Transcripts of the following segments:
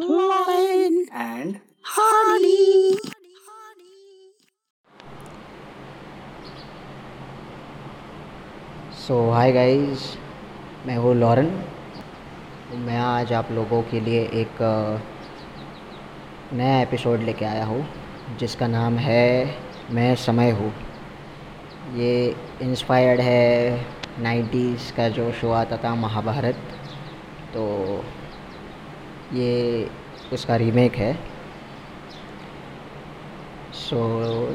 And. So hi guys मैं हूँ Lauren. मैं आज आप लोगों के लिए एक नया एपिसोड लेके आया हूँ, जिसका नाम है मैं समय हूँ। ये इंस्पायर्ड है 90s का जो शो आता था महाभारत। तो ये उसका रीमेक है। सो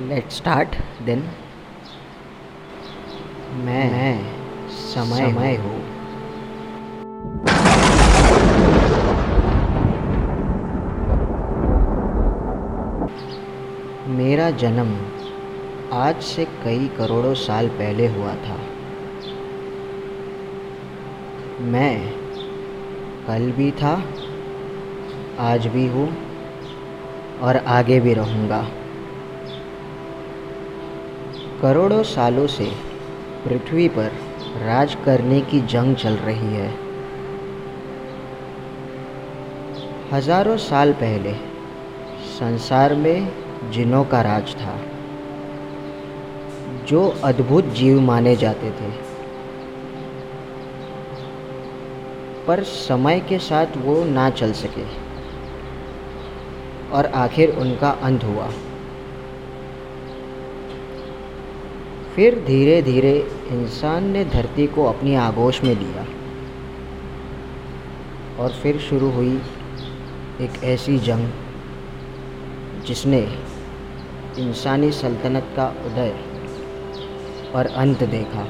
लेट स्टार्ट देन मैं मैं समय समय हूँ। मेरा जन्म आज से कई करोड़ों साल पहले हुआ था। मैं कल भी था आज भी हूँ और आगे भी रहूँगा। करोड़ों सालों से पृथ्वी पर राज करने की जंग चल रही है। हज़ारों साल पहले संसार में जिनों का राज था, जो अद्भुत जीव माने जाते थे। पर समय के साथ वो ना चल सके। और आखिर उनका अंत हुआ। फिर धीरे धीरे इंसान ने धरती को अपनी आगोश में लिया और फिर शुरू हुई एक ऐसी जंग जिसने इंसानी सल्तनत का उदय और अंत देखा।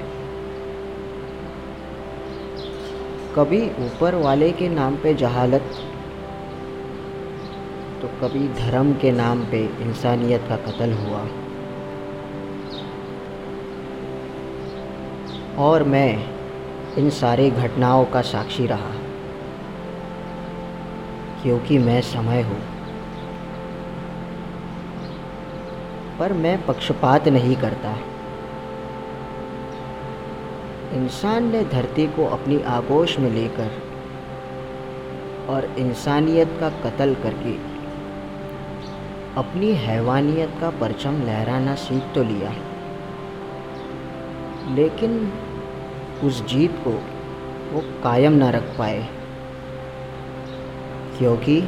कभी ऊपर वाले के नाम पे जहालत तो कभी धर्म के नाम पे इंसानियत का कत्ल हुआ। और मैं इन सारी घटनाओं का साक्षी रहा, क्योंकि मैं समय हूँ। पर मैं पक्षपात नहीं करता। इंसान ने धरती को अपनी आगोश में लेकर और इंसानियत का कत्ल करके अपनी हैवानियत का परचम लहराना सीख तो लिया। लेकिन उस जीत को वो कायम ना रख पाए, क्योंकि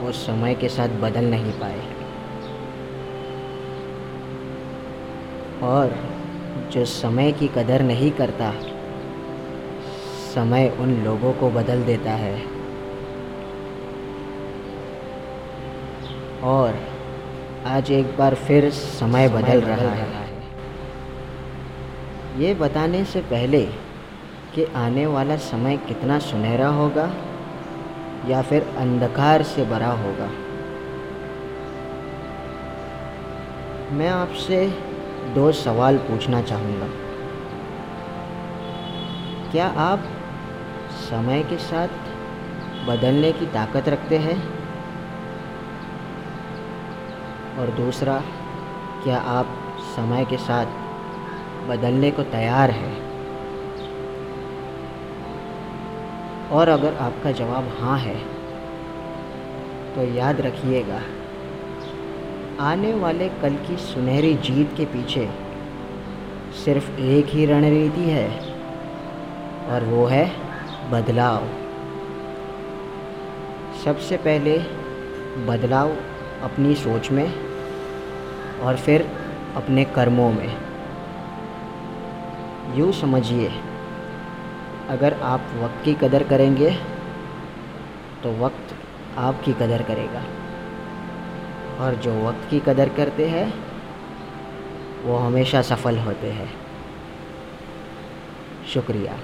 वो समय के साथ बदल नहीं पाए। और जो समय की कदर नहीं करता, समय उन लोगों को बदल देता है। और आज एक बार फिर समय बदल रहा है। ये बताने से पहले कि आने वाला समय कितना सुनहरा होगा या फिर अंधकार से भरा होगा। मैं आपसे दो सवाल पूछना चाहूँगा। क्या आप समय के साथ बदलने की ताकत रखते हैं? और दूसरा, क्या आप समय के साथ बदलने को तैयार हैं? और अगर आपका जवाब हाँ है तो याद रखिएगा, आने वाले कल की सुनहरी जीत के पीछे सिर्फ़ एक ही रणनीति है, और वो है बदलाव। सबसे पहले बदलाव अपनी सोच में और फिर अपने कर्मों में। यूँ समझिए, अगर आप वक्त की कदर करेंगे तो वक्त आपकी कदर करेगा। और जो वक्त की कदर करते हैं, वो हमेशा सफल होते हैं। शुक्रिया।